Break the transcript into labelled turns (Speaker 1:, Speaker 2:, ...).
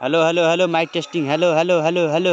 Speaker 1: hello hello hello mike testing hello hello hello hello